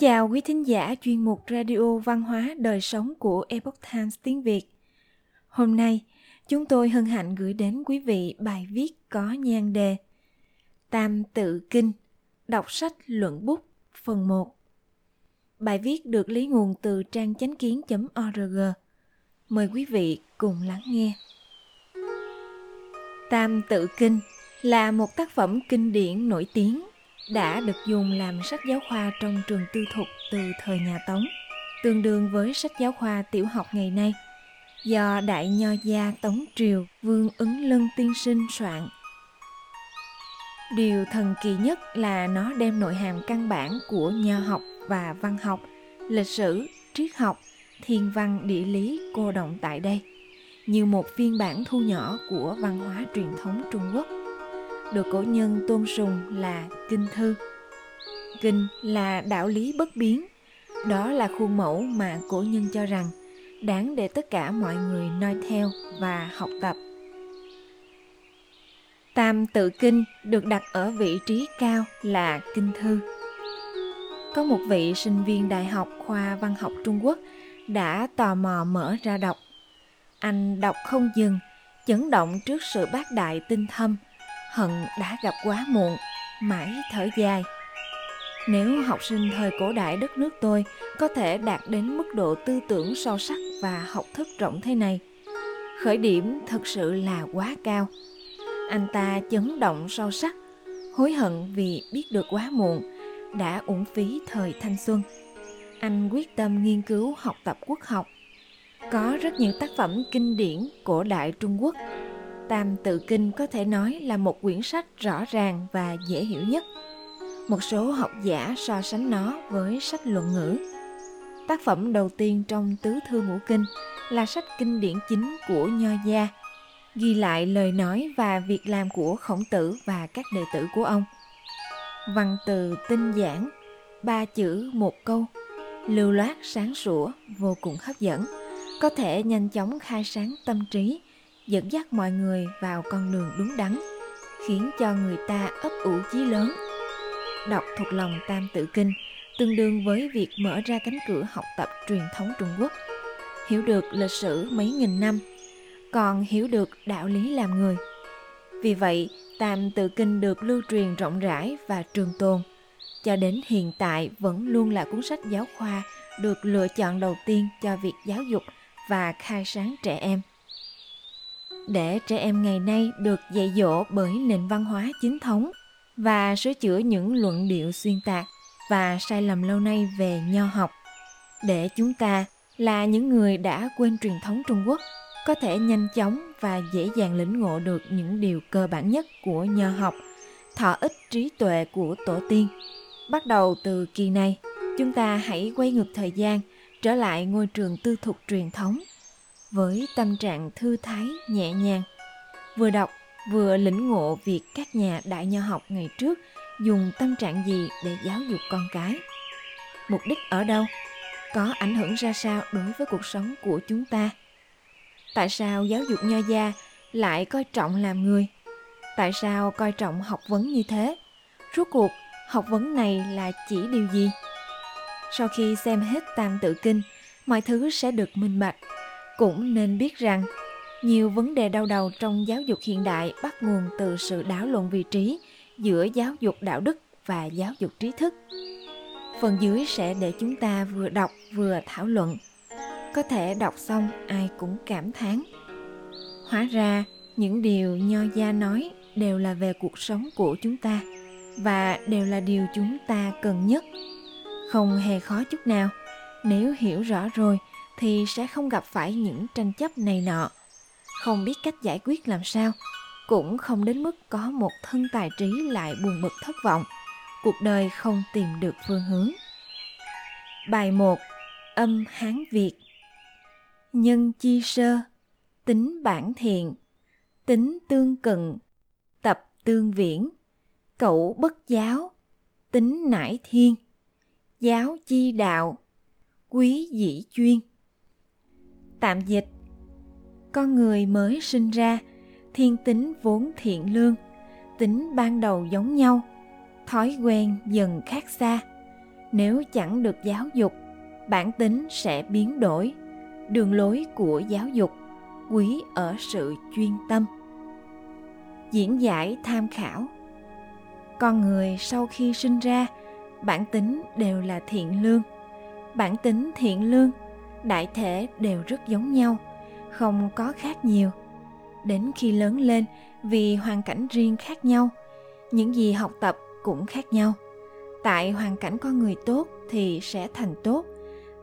chào quý thính giả chuyên mục Radio Văn hóa Đời Sống của Epoch Times tiếng Việt. Hôm nay, chúng tôi hân hạnh gửi đến quý vị bài viết có nhan đề Tam tự kinh, đọc sách luận bút phần 1. Bài viết được lấy nguồn từ trang chánh kiến.org. Mời quý vị cùng lắng nghe. Tam tự kinh là một tác phẩm kinh điển nổi tiếng đã được dùng làm sách giáo khoa trong trường tư thục từ thời nhà Tống, tương đương với sách giáo khoa tiểu học ngày nay, do Đại Nho Gia Tống Triều Vương Ứng Lân Tiên Sinh soạn. Điều thần kỳ nhất là nó đem nội hàm căn bản của nho học và văn học, lịch sử, triết học, thiên văn địa lý cô động tại đây, như một phiên bản thu nhỏ của văn hóa truyền thống Trung Quốc được cổ nhân tôn sùng là kinh thư. Kinh là đạo lý bất biến, đó là khuôn mẫu mà cổ nhân cho rằng đáng để tất cả mọi người noi theo và học tập. Tam tự kinh được đặt ở vị trí cao là kinh thư. Có một vị sinh viên đại học khoa văn học Trung Quốc đã tò mò mở ra đọc. Anh đọc không dừng, chấn động trước sự bác đại tinh thâm – hận đã gặp quá muộn, mãi thở dài. Nếu học sinh thời cổ đại đất nước tôi có thể đạt đến mức độ tư tưởng sâu sắc và học thức rộng thế này, khởi điểm thật sự là quá cao. Anh ta chấn động sâu sắc, hối hận vì biết được quá muộn, đã uổng phí thời thanh xuân. Anh quyết tâm nghiên cứu học tập quốc học. Có rất nhiều tác phẩm kinh điển cổ đại trung quốc Tam Tự Kinh có thể nói là một quyển sách rõ ràng và dễ hiểu nhất. Một số học giả so sánh nó với sách luận ngữ. Tác phẩm đầu tiên trong Tứ Thư Ngũ Kinh là sách kinh điển chính của Nho Gia, ghi lại lời nói và việc làm của khổng tử và các đệ tử của ông. Văn từ tinh giản, ba chữ một câu, lưu loát sáng sủa, vô cùng hấp dẫn, có thể nhanh chóng khai sáng tâm trí, dẫn dắt mọi người vào con đường đúng đắn, khiến cho người ta ấp ủ chí lớn. Đọc thuộc lòng tam tự kinh, tương đương với việc mở ra cánh cửa học tập truyền thống trung quốc. Hiểu được lịch sử mấy nghìn năm, còn hiểu được đạo lý làm người. Vì vậy, tam tự kinh được lưu truyền rộng rãi và trường tồn. Cho đến hiện tại vẫn luôn là cuốn sách giáo khoa được lựa chọn đầu tiên cho việc giáo dục và khai sáng trẻ em để trẻ em ngày nay được dạy dỗ bởi nền văn hóa chính thống và sửa chữa những luận điệu xuyên tạc và sai lầm lâu nay về nho học. Để chúng ta là những người đã quên truyền thống trung quốc, có thể nhanh chóng và dễ dàng lĩnh ngộ được những điều cơ bản nhất của nho học, thọ ích trí tuệ của tổ tiên. Bắt đầu từ kỳ này, chúng ta hãy quay ngược thời gian, trở lại ngôi trường tư thục truyền thống với tâm trạng thư thái, nhẹ nhàng. Vừa đọc, vừa lĩnh ngộ việc các nhà đại nho học ngày trước dùng tâm trạng gì để giáo dục con cái. Mục đích ở đâu? Có ảnh hưởng ra sao đối với cuộc sống của chúng ta? Tại sao giáo dục nho gia lại coi trọng làm người? Tại sao coi trọng học vấn như thế? Rốt cuộc, học vấn này là chỉ điều gì? Sau khi xem hết tam tự kinh, mọi thứ sẽ được minh bạch cũng nên biết rằng, nhiều vấn đề đau đầu trong giáo dục hiện đại bắt nguồn từ sự đảo lộn vị trí giữa giáo dục đạo đức và giáo dục trí thức. Phần dưới sẽ để chúng ta vừa đọc vừa thảo luận. Có thể đọc xong, ai cũng cảm thán. Hóa ra, những điều nho gia nói đều là về cuộc sống của chúng ta và đều là điều chúng ta cần nhất. Không hề khó chút nào. Nếu hiểu rõ rồi thì sẽ không gặp phải những tranh chấp này nọ. Không biết cách giải quyết làm sao, cũng không đến mức có một thân tài trí lại buồn bực thất vọng. Cuộc đời không tìm được phương hướng. Bài 1 âm hán việt. Nhân chi sơ, tính bản thiện, tính tương cận, tập tương viễn. Cậu bất giáo, tính nải thiên. Giáo chi đạo, quý dĩ chuyên. Tạm dịch. Con người mới sinh ra, thiên tính vốn thiện lương, tính ban đầu giống nhau, thói quen dần khác xa. nếu chẳng được giáo dục bản tính sẽ biến đổi đường lối của giáo dục quý ở sự chuyên tâm. Diễn giải tham khảo. Con người sau khi sinh ra bản tính đều là thiện lương bản tính thiện lương đại thể đều rất giống nhau, không có khác nhiều. Đến khi lớn lên, vì hoàn cảnh riêng khác nhau, những gì học tập cũng khác nhau. Tại hoàn cảnh con người tốt thì sẽ thành tốt,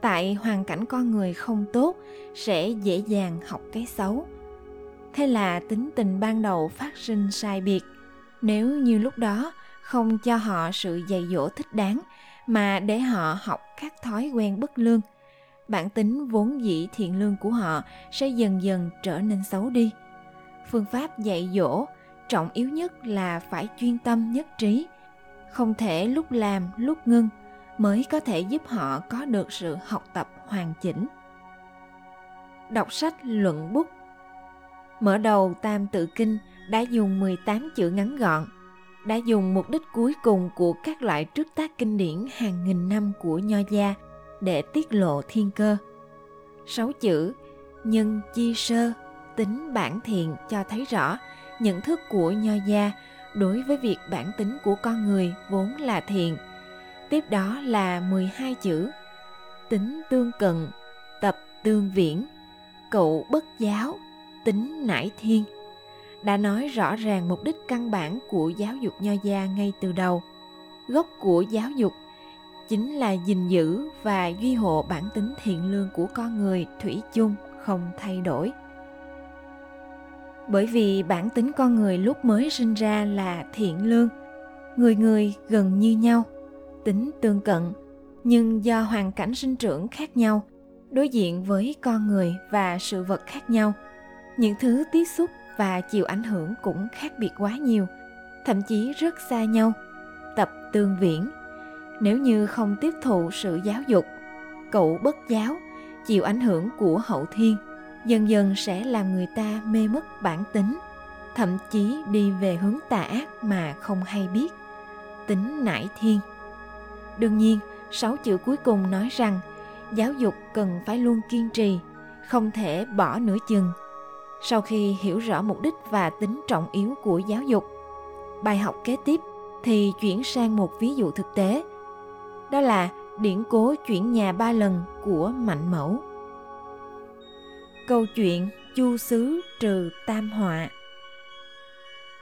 tại hoàn cảnh con người không tốt sẽ dễ dàng học cái xấu. Thế là tính tình ban đầu phát sinh sai biệt. Nếu như lúc đó không cho họ sự dạy dỗ thích đáng mà để họ học các thói quen bất lương bản tính vốn dĩ thiện lương của họ sẽ dần dần trở nên xấu đi. Phương pháp dạy dỗ trọng yếu nhất là phải chuyên tâm nhất trí, không thể lúc làm lúc ngưng mới có thể giúp họ có được sự học tập hoàn chỉnh. Đọc sách luận bút. Mở đầu tam tự kinh đã dùng 18 chữ ngắn gọn, đã dùng mục đích cuối cùng của các loại trước tác kinh điển hàng nghìn năm của nho gia để tiết lộ thiên cơ. Sáu chữ nhân chi sơ, tính bản thiện cho thấy rõ nhận thức của nho gia đối với việc bản tính của con người vốn là thiện. Tiếp đó là 12 chữ tính tương cận, tập tương viễn, cậu bất giáo, tính nải thiên đã nói rõ ràng mục đích căn bản của giáo dục nho gia ngay từ đầu gốc của giáo dục chính là gìn giữ và duy hộ bản tính thiện lương của con người thủy chung, không thay đổi. Bởi vì bản tính con người lúc mới sinh ra là thiện lương, người người gần như nhau, tính tương cận, nhưng do hoàn cảnh sinh trưởng khác nhau, đối diện với con người và sự vật khác nhau, những thứ tiếp xúc và chịu ảnh hưởng cũng khác biệt quá nhiều, thậm chí rất xa nhau, tập tương viễn nếu như không tiếp thụ sự giáo dục, cậu bất giáo, chịu ảnh hưởng của hậu thiên, dần dần sẽ làm người ta mê mất bản tính, thậm chí đi về hướng tà ác mà không hay biết. Tính nải thiên. Đương nhiên, sáu chữ cuối cùng nói rằng, giáo dục cần phải luôn kiên trì, không thể bỏ nửa chừng. Sau khi hiểu rõ mục đích và tính trọng yếu của giáo dục, bài học kế tiếp thì chuyển sang một ví dụ thực tế đó là điển cố chuyển nhà ba lần của mạnh mẫu. Câu chuyện chu xứ trừ tam họa.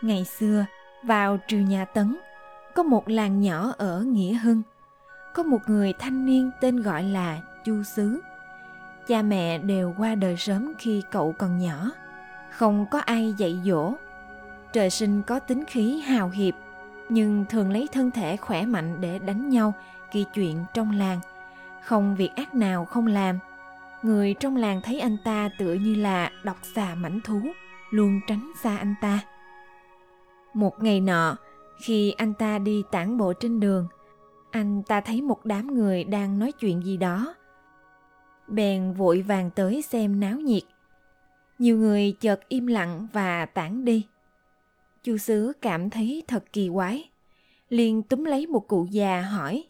Ngày xưa, vào triều nhà tấn, có một làng nhỏ ở nghĩa hưng. Có một người thanh niên tên gọi là chu xứ. Cha mẹ đều qua đời sớm khi cậu còn nhỏ. Không có ai dạy dỗ. Trời sinh có tính khí hào hiệp nhưng thường lấy thân thể khỏe mạnh để đánh nhau kỳ chuyện trong làng. Không việc ác nào không làm. Người trong làng thấy anh ta tựa như là độc xà mảnh thú, luôn tránh xa anh ta. Một ngày nọ, khi anh ta đi tản bộ trên đường, anh ta thấy một đám người đang nói chuyện gì đó. Bèn vội vàng tới xem náo nhiệt. Nhiều người chợt im lặng và tản đi chu xứ cảm thấy thật kỳ quái. Liền túm lấy một cụ già hỏi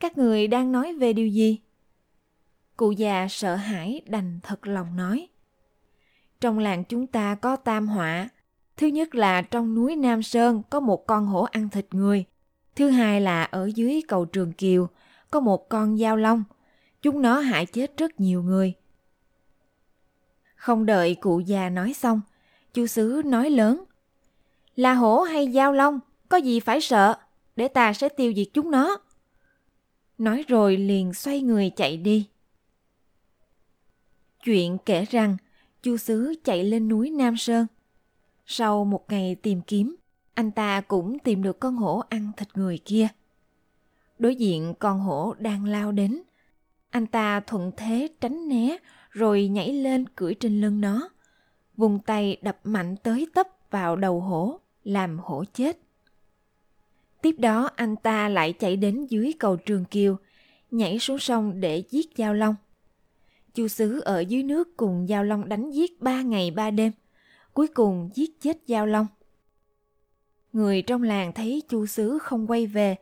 các người đang nói về điều gì? Cụ già sợ hãi đành thật lòng nói trong làng chúng ta có tam họa. Thứ nhất là trong núi nam sơn có một con hổ ăn thịt người. Thứ hai là ở dưới cầu trường kiều có một con dao long. Chúng nó hại chết rất nhiều người. Không đợi cụ già nói xong, chu sứ nói lớn. Là hổ hay dao long, có gì phải sợ, để ta sẽ tiêu diệt chúng nó. Nói rồi liền xoay người chạy đi. Chuyện kể rằng, chu sứ chạy lên núi Nam Sơn. Sau một ngày tìm kiếm, anh ta cũng tìm được con hổ ăn thịt người kia. Đối diện con hổ đang lao đến. Anh ta thuận thế tránh né rồi nhảy lên cưỡi trên lưng nó. Vùng tay đập mạnh tới tấp vào đầu hổ, làm hổ chết. Tiếp đó anh ta lại chạy đến dưới cầu Trường Kiều, nhảy xuống sông để giết Giao Long. Chu Sứ ở dưới nước cùng Giao Long đánh giết ba ngày ba đêm, cuối cùng giết chết Giao Long. Người trong làng thấy Chu Sứ không quay về,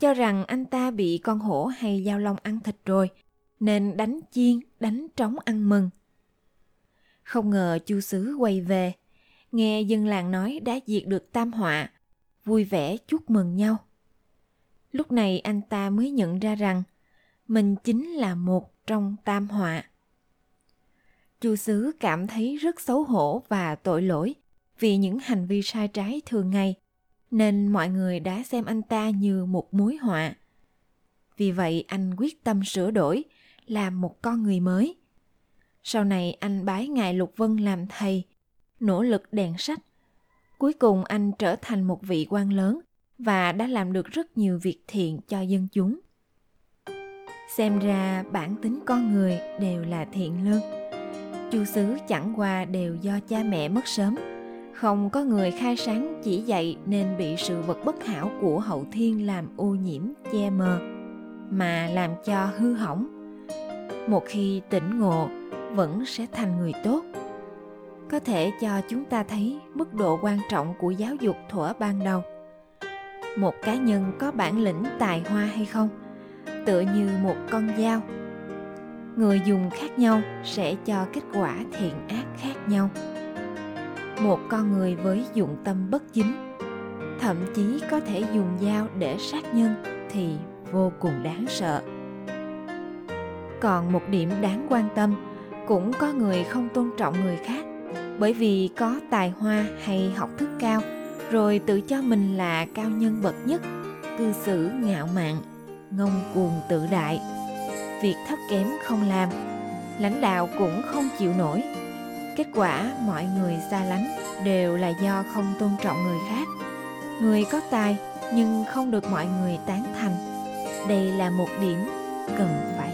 cho rằng anh ta bị con hổ hay giao long ăn thịt rồi, nên đánh chiên, đánh trống ăn mừng. Không ngờ chu xứ quay về, nghe dân làng nói đã diệt được tam họa, vui vẻ chúc mừng nhau. Lúc này anh ta mới nhận ra rằng mình chính là một trong tam họa. Chu xứ cảm thấy rất xấu hổ và tội lỗi vì những hành vi sai trái thường ngày, nên mọi người đã xem anh ta như một mối họa. Vì vậy anh quyết tâm sửa đổi, làm một con người mới. Sau này anh bái Ngài Lục Vân làm thầy, nỗ lực đèn sách. Cuối cùng anh trở thành một vị quan lớn và đã làm được rất nhiều việc thiện cho dân chúng. Xem ra bản tính con người đều là thiện lương. Chu xứ chẳng qua đều do cha mẹ mất sớm, không có người khai sáng chỉ dạy nên bị sự vật bất hảo của hậu thiên làm ô nhiễm che mờ mà làm cho hư hỏng một khi tỉnh ngộ vẫn sẽ thành người tốt có thể cho chúng ta thấy mức độ quan trọng của giáo dục thuở ban đầu. Một cá nhân có bản lĩnh tài hoa hay không? Tựa như một con dao. Người dùng khác nhau sẽ cho kết quả thiện ác khác nhau. Một con người với dụng tâm bất chính thậm chí có thể dùng dao để sát nhân thì vô cùng đáng sợ. Còn một điểm đáng quan tâm, cũng có người không tôn trọng người khác bởi vì có tài hoa hay học thức cao, rồi tự cho mình là cao nhân bậc nhất, cư xử ngạo mạn, ngông cuồng tự đại. Việc thấp kém không làm, lãnh đạo cũng không chịu nổi. Kết quả mọi người xa lánh đều là do không tôn trọng người khác. Người có tài nhưng không được mọi người tán thành. Đây là một điểm cần phải